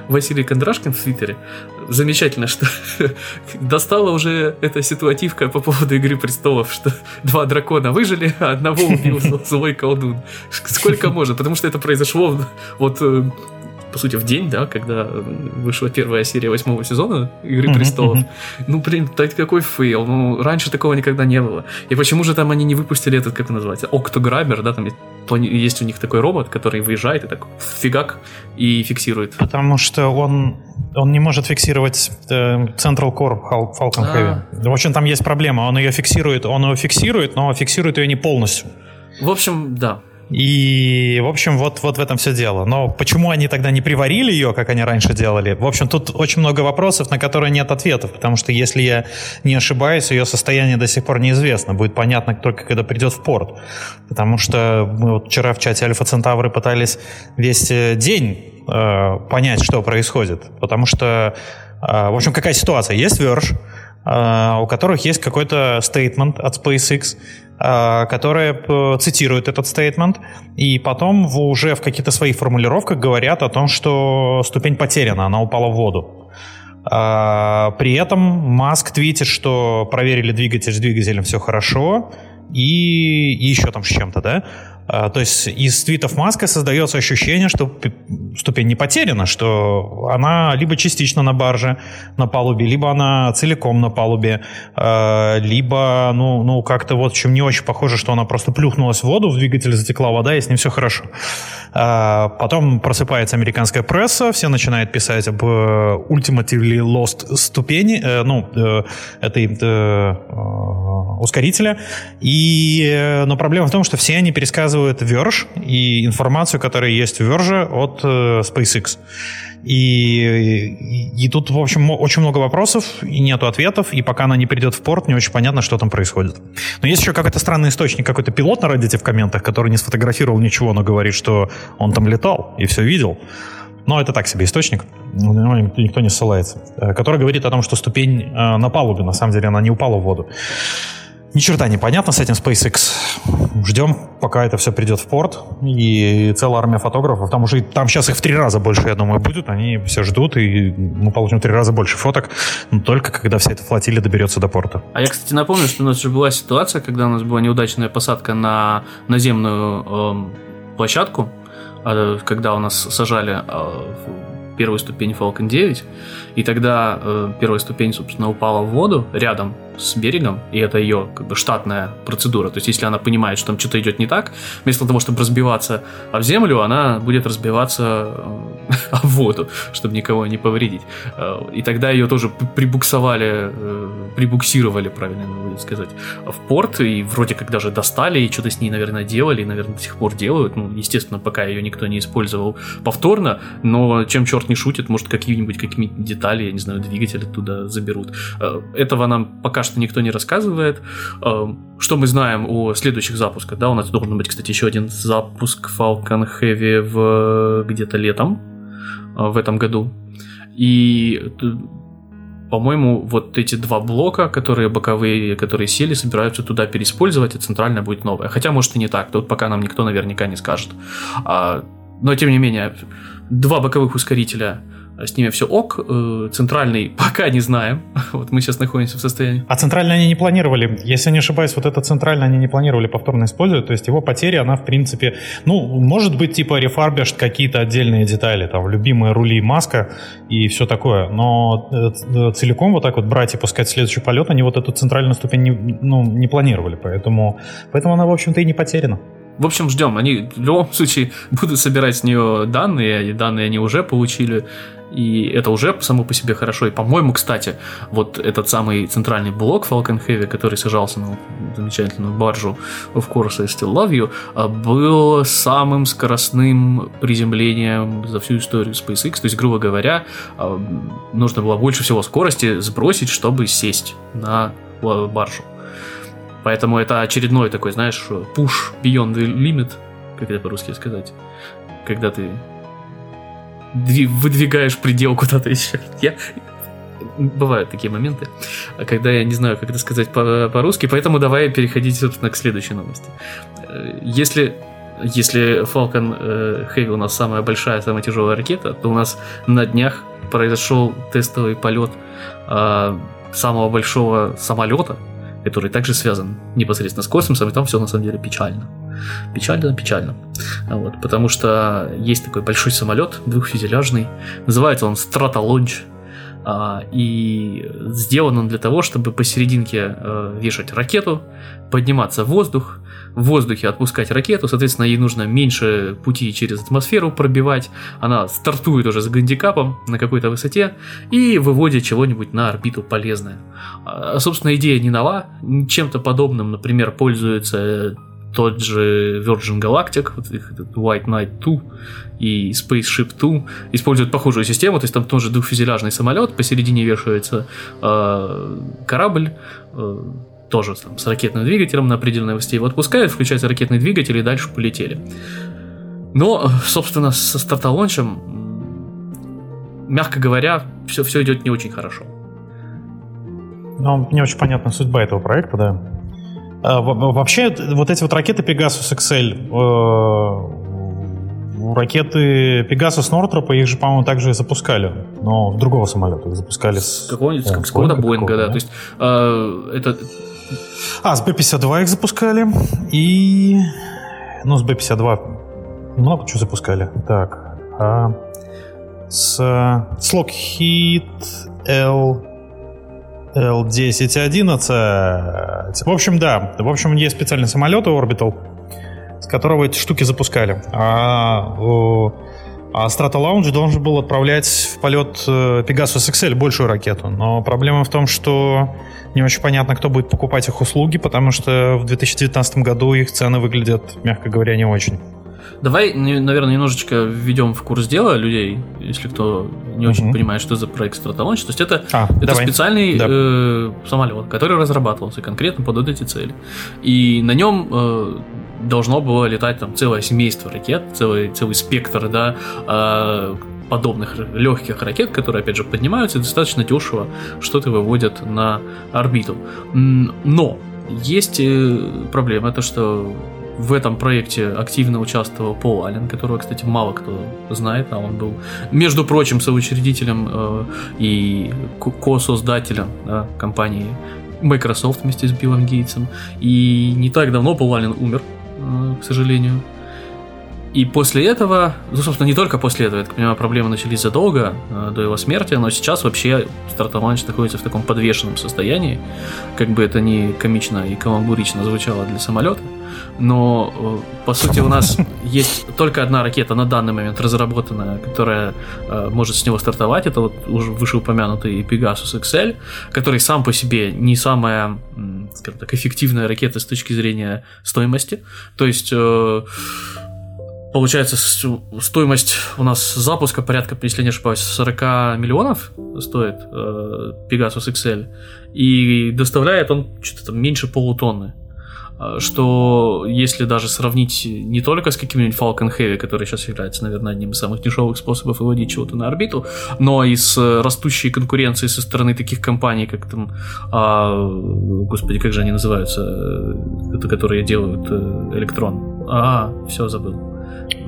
Василий Кондрашкин в Твиттере, замечательно, что [laughs] достала уже эта ситуативка по поводу Игры Престолов, что два дракона выжили, а одного убил [laughs] злой колдун. Сколько можно, потому что это произошло вот э, по сути, в день, да, когда вышла первая серия восьмого сезона Игры uh-huh, Престолов. Ну, блин, так какой фейл. Ну, раньше такого никогда не было. И почему же там они не выпустили этот, как это называется, Octagrabber, да, там есть у них такой робот, который выезжает и так фигак и фиксирует. Потому что он он не может фиксировать э, Central Core Falcon Heavy. В общем, там есть проблема. Он ее фиксирует, он ее фиксирует, но фиксирует ее не полностью. В общем, да. И, в общем, вот, вот в этом все дело. Но почему они тогда не приварили ее, как они раньше делали? В общем, тут очень много вопросов, на которые нет ответов, потому что, если я не ошибаюсь, ее состояние до сих пор неизвестно. Будет понятно только, когда придет в порт. Потому что мы вот вчера в чате Альфа Центавры пытались весь э, день э, понять, что происходит. Потому что, э, в общем, какая ситуация? Есть э, у которых есть какой-то стейтмент от SpaceX, Э, которые цитируют этот стейтмент, и потом уже в каких-то своих формулировках говорят о том, что ступень потеряна, она упала в воду. Э, при этом Маск твитит, что проверили двигатель с двигателем, все хорошо, и, и еще там с чем-то, да? А, то есть из твитов Маска создается ощущение, что ступень не потеряна, что она либо частично на барже, на палубе, либо она целиком на палубе, а, либо, ну, ну как-то вот, чем не очень похоже, что она просто плюхнулась в воду, в двигатель затекла вода, и с ним все хорошо. А, потом просыпается американская пресса, все начинают писать об э, ultimately lost ступени, э, ну, э, этой ускорителя, и, но проблема в том, что все они пересказывают показывают Verge и информацию, которая есть в Verge от э, SpaceX. И, и, и тут, в общем, очень много вопросов, и нету ответов, и пока она не придет в порт, не очень понятно, что там происходит. Но есть еще какой-то странный источник, какой-то пилот на Reddit в комментах, который не сфотографировал ничего, но говорит, что он там летал и все видел. Но это так себе источник, на него никто не ссылается. Э, который говорит о том, что ступень э, на палубе, на самом деле, она не упала в воду. Ни черта не понятно с этим SpaceX. Ждем, пока это все придет в порт. И целая армия фотографов. Там уже там сейчас их в три раза больше, я думаю, будет. Они все ждут, и мы получим в три раза больше фоток. Но только когда вся эта флотилия доберется до порта. А я, кстати, напомню, что у нас же была ситуация, когда у нас была неудачная посадка на наземную э, площадку э, когда у нас сажали первую ступень Falcon 9, и тогда первая ступень, собственно, упала в воду рядом с берегом, и это ее как бы штатная процедура. То есть, если она понимает, что там что-то идет не так, вместо того, чтобы разбиваться в землю, она будет разбиваться [laughs] в воду, чтобы никого не повредить. Э, и тогда ее тоже прибуксовали, э, прибуксировали, правильно будет сказать, в порт, и вроде как даже достали, и что-то с ней, наверное, делали, и, наверное, до сих пор делают. Ну, естественно, пока ее никто не использовал повторно, но чем черт не шутит, может, какие-нибудь какие-нибудь детали, я не знаю, двигатели туда заберут. Э, этого нам пока что никто не рассказывает. Эм, что мы знаем о следующих запусках? Да, у нас должен быть, кстати, еще один запуск Falcon Heavy в где-то летом э, в этом году. И по-моему, вот эти два блока, которые боковые, которые сели, собираются туда переиспользовать, и центральная будет новая. Хотя, может, и не так. Тут пока нам никто наверняка не скажет. А, но, тем не менее, два боковых ускорителя с ними все ок. Э, центральный [laughs] пока не знаем. [laughs] Вот мы сейчас находимся в состоянии. А центральный они не планировали. Если не ошибаюсь, вот этот центральный они не планировали повторно использовать. То есть его потеря, она в принципе, ну, может быть, типа рефарбишт какие-то отдельные детали, там, любимые рули маска и все такое. Но э, целиком вот так вот брать и пускать следующий полет, они вот эту центральную ступень не, ну, не планировали. Поэтому, поэтому она, в общем-то, и не потеряна. В общем, ждем. Они в любом [laughs] случае будут собирать с нее данные, и данные они уже получили. И это уже само по себе хорошо. И, по-моему, кстати, вот этот самый центральный блок Falcon Heavy, который сажался на замечательную баржу of course I Still Love You, а, был самым скоростным приземлением за всю историю SpaceX. То есть, грубо говоря, а, нужно было больше всего скорости сбросить, чтобы сесть на баржу. Поэтому это очередной такой, знаешь, push beyond the limit, как это по-русски сказать, когда ты выдвигаешь предел куда-то [laughs] еще. Я... Бывают такие моменты, когда я не знаю, как это сказать по-русски, поэтому давай переходить, собственно, к следующей новости. Э, если если Falcon э, Heavy у нас самая большая, самая тяжелая ракета, то у нас на днях произошел тестовый полет э, самого большого самолета, который также связан непосредственно с космосом, и там все на самом деле печально. Печально, печально. Вот, потому что есть такой большой самолет, двухфюзеляжный, называется он а, и сделан он для того, чтобы посерединке э, вешать ракету, подниматься в воздух, в воздухе отпускать ракету, соответственно, ей нужно меньше пути через атмосферу пробивать, она стартует уже с гандикапом на какой-то высоте и выводит чего-нибуть на орбиту полезное. А, собственно, идея не нова, чем-то подобным, например, пользуется тот же Virgin Galactic, вот их этот White Knight 2 и Spaceship 2 используют похожую систему, то есть там тоже двухфюзеляжный самолет, посередине вешается э, корабль, э, тоже там, с ракетным двигателем на определенной высоте его отпускают, включается ракетный двигатель и дальше полетели. Но, собственно, со стартолончем, мягко говоря, все, все идет не очень хорошо. Ну, не очень понятна судьба этого проекта, да. А, вообще, вот эти вот ракеты Pegasus XL, э, ракеты Pegasus Northrop, их же, по-моему, также запускали, но в другого самолета их запускали с... Какого-нибудь, с какого-то Боинга, да. да. То есть, э, это... А, с Б-52 их запускали, и... Ну, с Б-52 много чего запускали. Так, а... с, с Lockheed L... L1011. В общем, да. В общем, есть специальный самолет Orbital, с которого эти штуки запускали. А, а Strata Lounge должен был отправлять в полет э, Pegasus XL большую ракету. Но проблема в том, что не очень понятно, кто будет покупать их услуги, потому что в 2019 году их цены выглядят, мягко говоря, не очень. Давай, наверное, немножечко введем в курс дела людей, если кто не очень угу. понимает, что за проект Stratolaunch. То есть это, а, это специальный да. э, самолет, который разрабатывался конкретно под эти цели. И на нем э, должно было летать там целое семейство ракет, целый, целый спектр, да, э, подобных легких ракет, которые, опять же, поднимаются достаточно дешево что-то выводят на орбиту. Но есть э, проблема, то что в этом проекте активно участвовал Пол Аллен, которого, кстати, мало кто знает, а он был, между прочим, соучредителем э, и ко-создателем да, компании Microsoft вместе с Биллом Гейтсом. И не так давно Пол Аллен умер, э, к сожалению. и после этого, ну, собственно, не только после этого, я так понимаю, проблемы начались задолго э, до его смерти, но сейчас вообще Стратоманч находится в таком подвешенном состоянии, как бы это ни комично и каламбурично звучало для самолета, но э, по сути у нас [laughs] есть только одна ракета на данный момент разработанная, которая э, может с него стартовать, это вот уже вышеупомянутый Pegasus XL, который сам по себе не самая, скажем так, эффективная ракета с точки зрения стоимости, то есть э, Получается, стоимость у нас запуска порядка, если не ошибаюсь, 40 миллионов стоит э, Pegasus XL. И доставляет он что-то там меньше полутонны. А, что если даже сравнить не только с каким-нибудь Falcon Heavy, который сейчас является, наверное, одним из самых дешевых способов выводить чего-то на орбиту, но и с растущей конкуренцией со стороны таких компаний, как там, а, господи, как же они называются, э, это которые делают э, электрон. А, все забыл.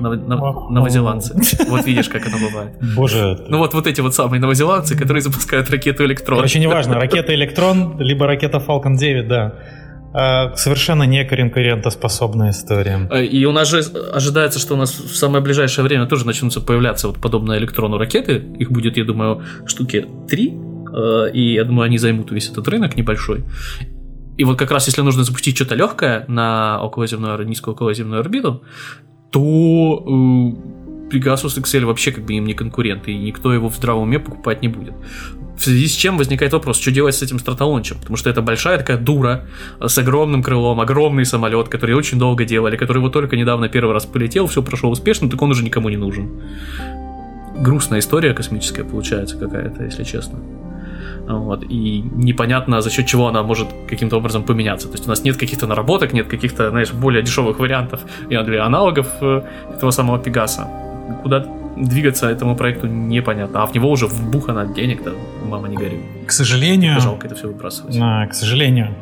Нов, новозеландцы. [laughs] Вот видишь, как оно бывает. Боже. Ну вот, вот эти вот самые новозеландцы, которые запускают ракету Электрон. Очень неважно, ракета Электрон, либо ракета Falcon 9, да. А, совершенно не конкурентоспособная история. Э, и у нас же ожидается, что у нас в самое ближайшее время тоже начнутся появляться вот подобные электрону ракеты. Их будет, я думаю, штуки три. Э, и я думаю, они займут весь этот рынок небольшой. И вот как раз если нужно запустить что-то легкое на околоземную, низкую околоземную орбиту, то э, Pegasus XL вообще как бы им не конкурент, и никто его в здравом уме покупать не будет. В связи с чем возникает вопрос, что делать с этим стратолончем? Потому что это большая такая дура с огромным крылом, огромный самолет, который очень долго делали, который вот только недавно первый раз полетел, все прошло успешно, так он уже никому не нужен. Грустная история космическая получается какая-то, если честно. Вот, и непонятно, за счет чего она может каким-то образом поменяться. То есть у нас нет каких-то наработок, нет каких-то, знаешь, более дешевых вариантов или аналогов э, этого самого Пегаса. Куда двигаться этому проекту непонятно. А в него уже вбухано денег, да, мама не горю. К сожалению... Жалко это все выбрасывать. А, к сожалению,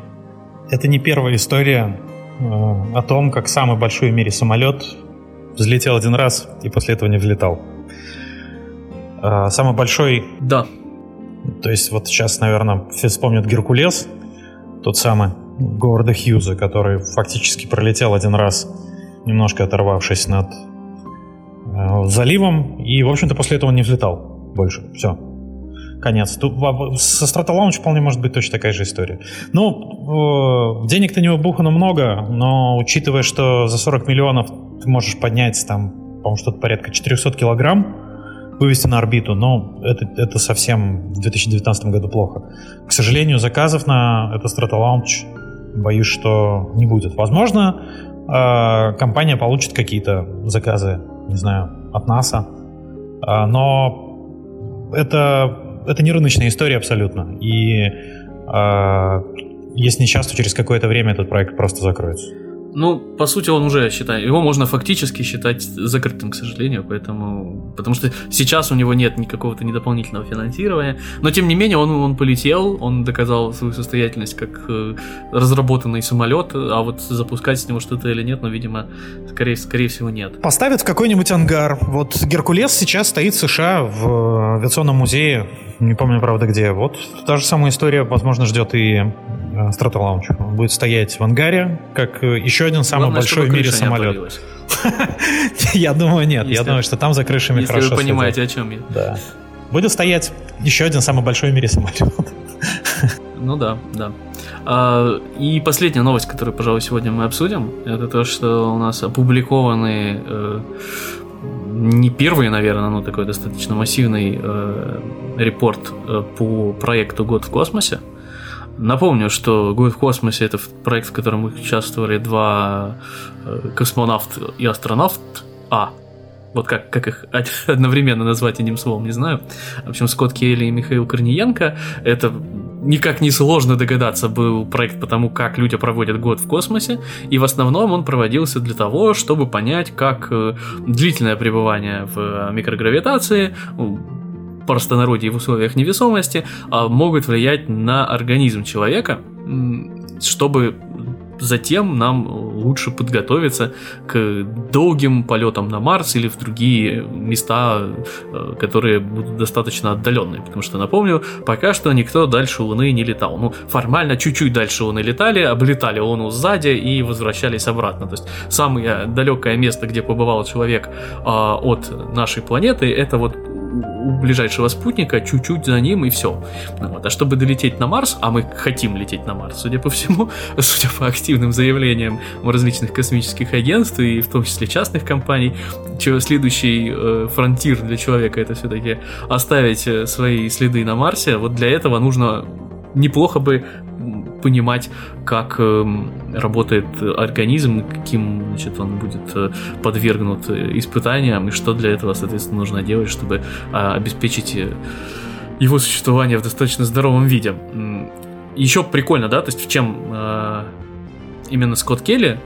это не первая история э, о том, как самый большой в мире самолет взлетел один раз и после этого не взлетал. Э, самый большой... Да, то есть вот сейчас, наверное, все вспомнят Геркулес, тот самый Говарда Хьюза, который фактически пролетел один раз, немножко оторвавшись над заливом, и, в общем-то, после этого он не взлетал больше. Все. Конец. Со Стратолаунч вполне может быть точно такая же история. Ну, э, денег-то не вбухано много, но учитывая, что за 40 миллионов ты можешь поднять там, по-моему, что-то порядка 400 килограмм, вывести на орбиту, но это, это совсем в 2019 году плохо. К сожалению, заказов на это Stratolaunch боюсь, что не будет. Возможно, э, компания получит какие-то заказы, не знаю, от НАСА, э, но это, это не рыночная история абсолютно. И э, если не сейчас, то через какое-то время этот проект просто закроется. Ну, по сути, он уже считает, его можно фактически считать закрытым, к сожалению, поэтому, потому что сейчас у него нет никакого-то недополнительного финансирования, но тем не менее он, он полетел, он доказал свою состоятельность как э, разработанный самолет, а вот запускать с него что-то или нет, ну, видимо, скорее, скорее всего, нет. Поставят в какой-нибудь ангар. Вот Геркулес сейчас стоит в США в э, авиационном музее, не помню, правда, где. Вот та же самая история, возможно, ждет и. Э, Он будет стоять в ангаре, как э, еще один самый Главное, большой в мире самолет. [laughs] Я думаю, нет. Я думаю, что там за крышами хорошо Если вы понимаете, о чем я. Да. Будет стоять еще один самый большой в мире самолет. Ну да, да. А, и последняя новость, которую, пожалуй, сегодня мы обсудим, это то, что у нас опубликованы э, не первый, наверное, но такой достаточно массивный э, репорт э, по проекту «Год в космосе». Напомню, что «Год в космосе» — это проект, в котором участвовали два э, космонавт и астронавт А. Вот как, как их [laughs] одновременно назвать одним словом, не знаю. В общем, Скотт Келли и Михаил Корниенко. Это никак не сложно догадаться, был проект по тому, как люди проводят год в космосе, и в основном он проводился для того, чтобы понять, как э, длительное пребывание в микрогравитации простонародье в условиях невесомости а могут влиять на организм человека, чтобы затем нам лучше подготовиться к долгим полетам на Марс или в другие места, э, которые будут достаточно отдаленные. Потому что, напомню, пока что никто дальше Луны не летал. Ну, формально чуть-чуть дальше Луны летали, облетали Луну сзади и возвращались обратно. То есть самое далекое место, где побывал человек а, от нашей планеты, это вот у ближайшего спутника, чуть-чуть за ним и все. Вот. А чтобы долететь на Марс, а мы хотим лететь на Марс, судя по всему, [laughs] судя по активным заявлениям различных космических агентств и в том числе частных компаний, следующий э, фронтир для человека это все-таки оставить э, свои следы на Марсе. Вот для этого нужно неплохо бы понимать, как э, работает организм, каким значит, он будет э, подвергнут э, испытаниям, и что для этого, соответственно, нужно делать, чтобы а, обеспечить его существование в достаточно здоровом виде. Еще прикольно, да, то есть в чем а, именно Скотт Келли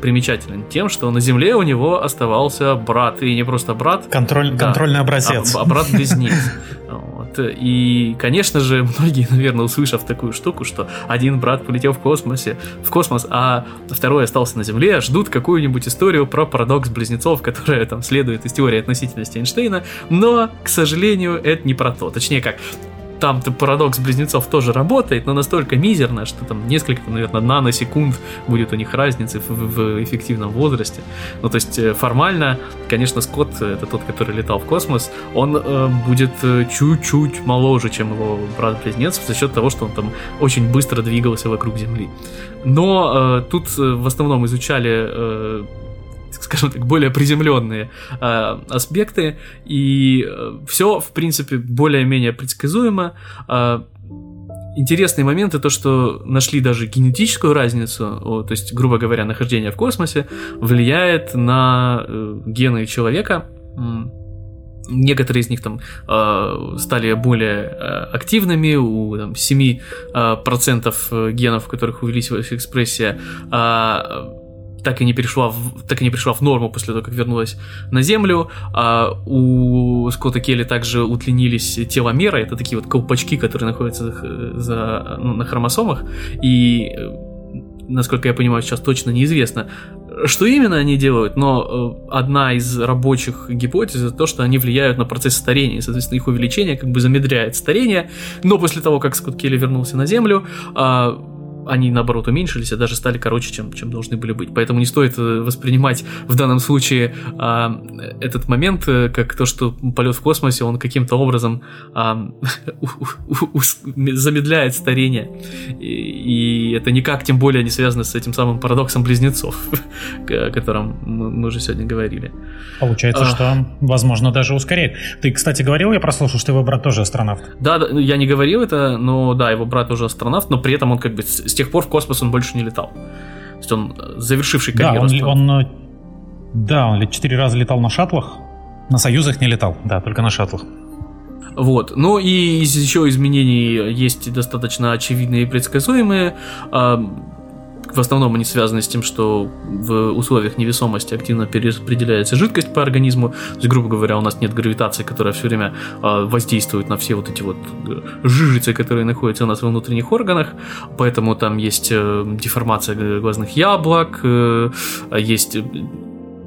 примечателен тем, что на Земле у него оставался брат, и не просто брат. Контроль, да, контрольный образец. А, а брат-близнец. [laughs] И, конечно же, [laughs] многие, наверное, услышав такую штуку, что один брат полетел в космосе, в космос, а второй остался на Земле, ждут какую-нибудь историю про парадокс близнецов, [laughs] которая там следует из теории относительности Эйнштейна, но, к сожалению, это не про то. Точнее как, там-то парадокс близнецов тоже работает, но настолько мизерно, что там несколько, наверное, наносекунд будет у них разницы в, в эффективном возрасте. Ну, то есть э, формально, конечно, Скотт, это тот, который летал в космос, он э, будет э, чуть-чуть моложе, чем его брат-близнец, за счет того, что он там очень быстро двигался вокруг Земли. Но э, тут э, в основном изучали э, скажем так, более приземленные э, аспекты, и э, все, в принципе, более-менее предсказуемо. Э, интересные моменты то, что нашли даже генетическую разницу, то есть, грубо говоря, нахождение в космосе влияет на э, гены человека. Некоторые из них там э, стали более э, активными, у там, 7% э, процентов э, генов, у которых увеличилась экспрессия, так и не перешла в, так и не пришла в норму после того, как вернулась на Землю. А у Скотта Келли также удлинились теломеры, это такие вот колпачки, которые находятся за, ну, на хромосомах, и э, насколько я понимаю, сейчас точно неизвестно, что именно они делают, но э, одна из рабочих гипотез это то, что они влияют на процесс старения, соответственно, их увеличение как бы замедряет старение, но после того, как Скотт Келли вернулся на Землю, а, они наоборот уменьшились, а даже стали короче, чем, чем должны были быть. Поэтому не стоит э, воспринимать в данном случае а, этот момент э, как то, что полет в космосе, он каким-то образом а, [laughs] замедляет старение. И, и это никак, тем более, не связано с этим самым парадоксом близнецов, [laughs] о котором мы, мы уже сегодня говорили. Получается, а... что, возможно, даже ускоряет. Ты, кстати, говорил, я прослушал, что его брат тоже астронавт. Да, я не говорил это, но да, его брат тоже астронавт, но при этом он как бы с тех пор в космос он больше не летал. То есть он э, завершивший карьеру. Да, он, он, э, да, он четыре раза летал на шаттлах. На Союзах не летал, да, только на шаттлах. Вот. Ну и еще изменений есть достаточно очевидные и предсказуемые. В основном они связаны с тем, что в условиях невесомости активно перераспределяется жидкость по организму. То есть, грубо говоря, у нас нет гравитации, которая все время э, воздействует на все вот эти вот э, жижицы, которые находятся у нас во внутренних органах. Поэтому там есть э, деформация глазных яблок, э, есть э,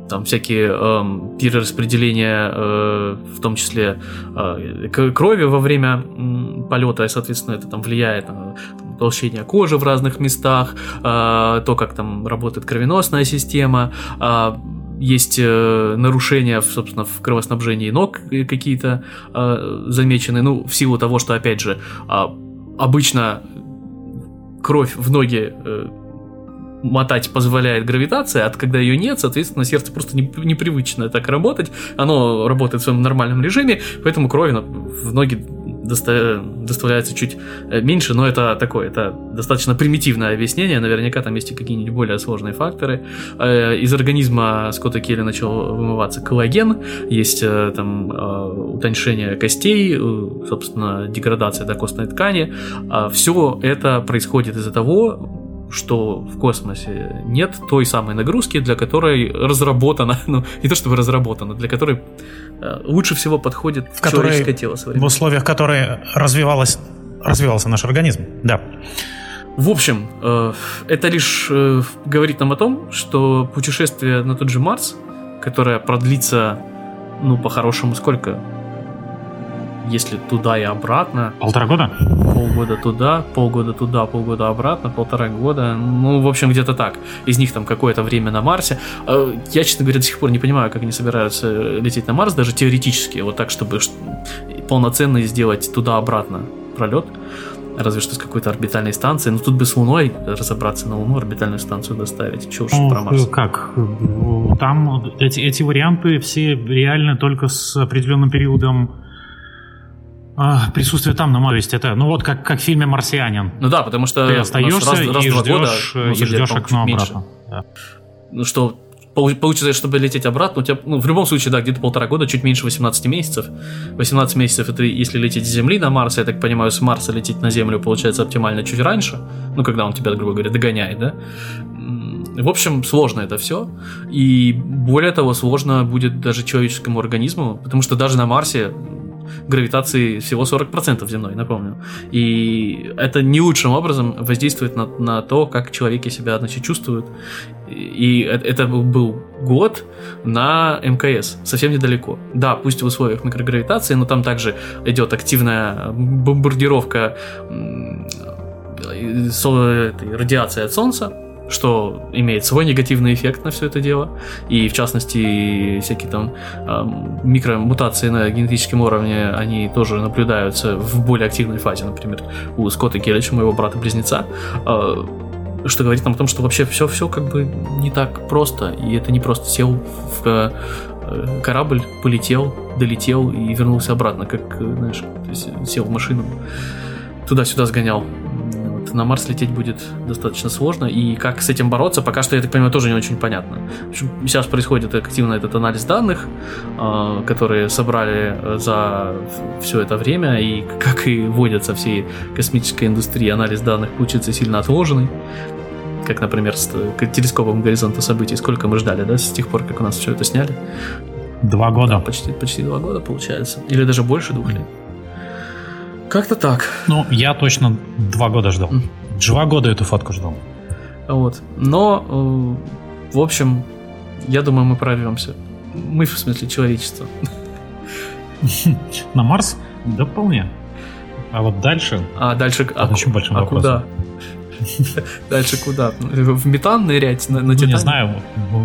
там всякие э, перераспределения, э, в том числе э, крови во время э, полета, и, соответственно, это там влияет на там, толщение кожи в разных местах, э, то, как там работает кровеносная система, э, есть э, нарушения, собственно, в кровоснабжении ног какие-то э, замечены, ну, в силу того, что, опять же, э, обычно кровь в ноги э, мотать позволяет гравитация, а когда ее нет, соответственно, сердце просто не, непривычно так работать, оно работает в своем нормальном режиме, поэтому крови в ноги доста доставляется чуть э, меньше, но это такое, это достаточно примитивное объяснение, наверняка там есть и какие-нибудь более сложные факторы. Э, из организма Скотта Келли начал вымываться коллаген, есть э, там утоньшение костей, собственно, деградация до костной ткани. А Все это происходит из-за того, что в космосе нет той самой нагрузки, для которой разработана, [laughs] ну не то чтобы разработана, для которой э, лучше всего подходит в человеческое тело. В условиях которой развивалось, развивался наш организм, да. В общем, э, это лишь э, говорит нам о том, что путешествие на тот же Марс, которое продлится, ну, по-хорошему, сколько? Если туда и обратно. Полтора года? Полгода туда, полгода туда, полгода обратно, полтора года. Ну, в общем, где-то так. Из них там какое-то время на Марсе. Э, я, честно говоря, до сих пор не понимаю, как они собираются лететь на Марс, даже теоретически, вот так, чтобы полноценно сделать туда-обратно пролет разве что с какой-то орбитальной станции. Но тут бы с Луной разобраться на Луну, орбитальную станцию доставить. Чего уж ну, про Марс. Как? Там эти, эти варианты все реально только с определенным периодом а, присутствие там на Марсе. Это, ну вот как, как в фильме «Марсианин». Ну да, потому что ты остаешься раз, раз, и, ждешь, года, ну, и ждешь окно обратно. Да. Ну что, получится, чтобы лететь обратно, у тебя, ну, в любом случае, да, где-то полтора года, чуть меньше 18 месяцев. 18 месяцев это если лететь с Земли на Марс, я так понимаю, с Марса лететь на Землю получается оптимально чуть раньше, ну, когда он тебя, грубо говоря, догоняет, да. В общем, сложно это все. И более того, сложно будет даже человеческому организму, потому что даже на Марсе гравитации всего 40% земной, напомню. И это не лучшим образом воздействует на, на то, как человеки себя значит, чувствуют. И это был год на МКС, совсем недалеко. Да, пусть в условиях микрогравитации, но там также идет активная бомбардировка радиации от Солнца, что имеет свой негативный эффект на все это дело. И в частности, всякие там э, микромутации на генетическом уровне, они тоже наблюдаются в более активной фазе, например, у Скотта Гелича, моего брата-близнеца. Э, что говорит нам о том, что вообще все, все как бы не так просто, и это не просто сел в э, корабль, полетел, долетел и вернулся обратно, как, знаешь, то есть сел в машину, туда-сюда сгонял на Марс лететь будет достаточно сложно, и как с этим бороться, пока что, я так понимаю, тоже не очень понятно. Сейчас происходит активно этот анализ данных, а, которые собрали э, за все это время, и как и вводятся всей космической индустрии, анализ данных получится сильно отложенный как, например, с телескопом горизонта событий, сколько мы ждали, да, с тех пор, как у нас все это сняли. Два года. Да, почти, почти два года получается. Или даже больше двух лет. Как-то так. Ну, я точно два года ждал. Два года эту фотку ждал. Вот. Но, э, в общем, я думаю, мы прорвемся. Мы, в смысле, человечество. На Марс? Да вполне. А вот дальше... А дальше... А, очень большим а куда? [laughs] Дальше куда? В метан нырять на, на ну, не знаю,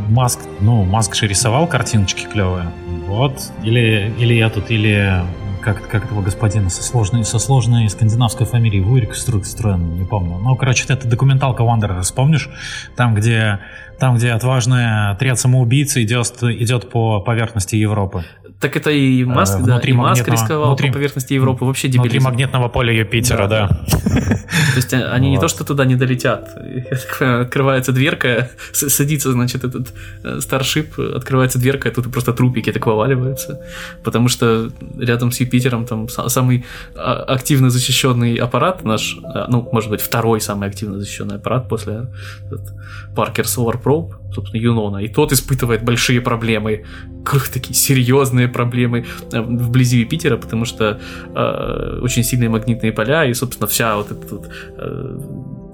Маск, ну, Маск же рисовал картиночки клевые. Вот. Или, или я тут, или как, как этого господина со сложной, со сложной скандинавской фамилией Вурик Струстроен, не помню. Ну, короче, это документалка Wanderers, помнишь? Там, где, там, где отважный отряд самоубийц идет, идет по поверхности Европы. Так это и Маск, э, да, и Маск рисковал внутри, по поверхности Европы, вообще дебилизм. Внутри магнитного поля Юпитера, да. да. То есть э, они вот. не то, что туда не долетят. Открывается дверка, садится, значит, этот старшип, э, открывается дверка, и тут просто трупики так вываливаются. Потому что рядом с Юпитером там самый а, активно защищенный аппарат наш, ну, может быть, второй самый активно защищенный аппарат после Паркер Solar Probe, собственно, Юнона. И тот испытывает большие проблемы, такие серьезные проблемы э, вблизи Юпитера, потому что э, очень сильные магнитные поля, и, собственно, вся вот этот вот, э,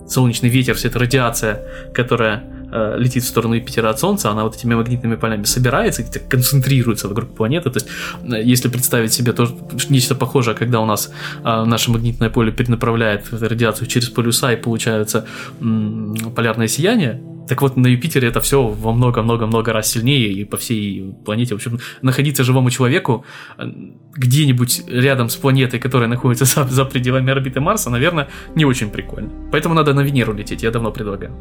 солнечный ветер, вся эта радиация, которая э, летит в сторону Юпитера от Солнца, она вот этими магнитными полями собирается и концентрируется вокруг планеты. То есть, э, если представить себе то, нечто похожее, когда у нас э, наше магнитное поле перенаправляет радиацию через полюса и получается э, полярное сияние, так вот, на Юпитере это все во много-много-много раз сильнее, и по всей планете, в общем, находиться живому человеку э, где-нибудь рядом с планетой, которая находится [laughs] за, за пределами орбиты Марса, наверное, не очень прикольно. Поэтому надо на Венеру лететь, я давно предлагаю.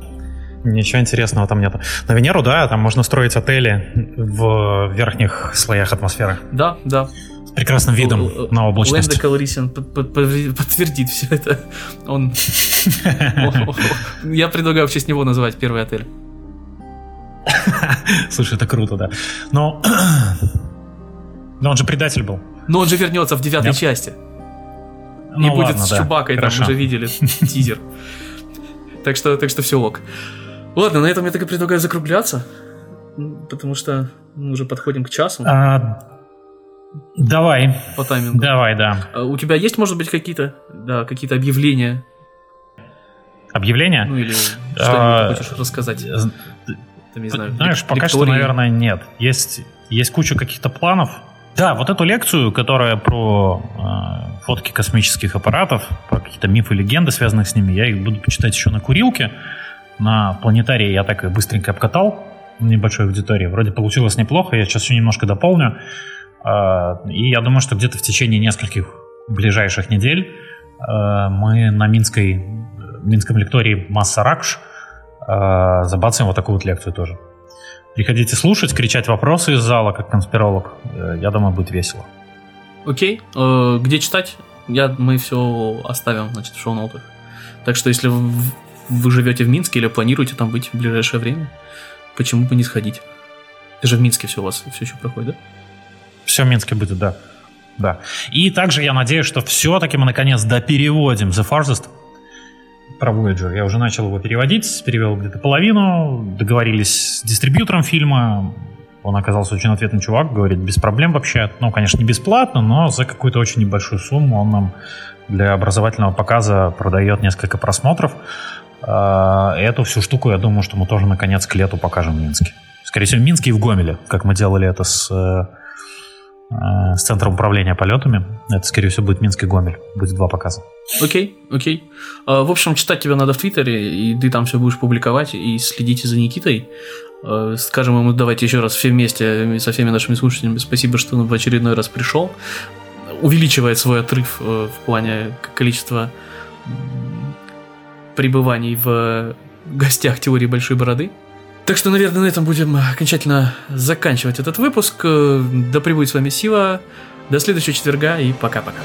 Ничего интересного там нет. На Венеру, да, там можно строить отели в верхних слоях атмосферы. Да, да прекрасным видом на облачность. Лэнда Калрисин подтвердит все это. Он... [laughs] Я предлагаю в честь него назвать первый отель. Слушай, это круто, да. Но... Но он же предатель был. Но он же вернется в девятой части. Ну, и будет с Чубакой, там уже видели [laughs] тизер. Так что, так что все ок. Ладно, на этом я так и предлагаю закругляться, потому что мы уже подходим к часу. А, Давай. По таймингу. Давай, да. А у тебя есть, может быть, какие-то да, какие-то объявления? Объявление? Ну или что-нибудь а, хочешь рассказать? Там, не знаю, Знаешь, пока что, наверное, нет. Есть, есть куча каких-то планов. Да, вот эту лекцию, которая про э, фотки космических аппаратов, про какие-то мифы и легенды, связанных с ними, я их буду почитать еще на курилке. На планетарии я так и быстренько обкатал небольшой аудитории. Вроде получилось неплохо, я сейчас еще немножко дополню. Э, и я думаю, что где-то в течение нескольких ближайших недель э, мы на Минской, Минском лектории Масса Ракш э, забацаем вот такую вот лекцию тоже. Приходите слушать, кричать вопросы из зала, как конспиролог. Э, я думаю, будет весело. Окей. Э, где читать? Я, мы все оставим, значит, в шоу-ноутах. Так что, если вы живете в Минске или планируете там быть в ближайшее время, почему бы не сходить? Это же в Минске все у вас все еще проходит, да? Все в Минске будет, да. Да. И также я надеюсь, что все-таки мы наконец допереводим The Farthest про Voyager. Я уже начал его переводить, перевел где-то половину, договорились с дистрибьютором фильма, он оказался очень ответный чувак, говорит, без проблем вообще. Ну, конечно, не бесплатно, но за какую-то очень небольшую сумму он нам для образовательного показа продает несколько просмотров. А, эту всю штуку, я думаю, что мы тоже наконец к лету покажем в Минске. Скорее всего, в Минске и в Гомеле, как мы делали это с э, с центром управления полетами. Это, скорее всего, будет Минск и Гомель. Будет два показа. Окей, окей. А, в общем, читать тебя надо в Твиттере, и ты там все будешь публиковать, и следите за Никитой. Э, скажем ему, давайте еще раз все вместе со всеми нашими слушателями спасибо, что он в очередной раз пришел. Увеличивает свой отрыв э, в плане количества пребываний в гостях теории Большой Бороды. Так что, наверное, на этом будем окончательно заканчивать этот выпуск. Да пребудет с вами сила. До следующего четверга и пока-пока.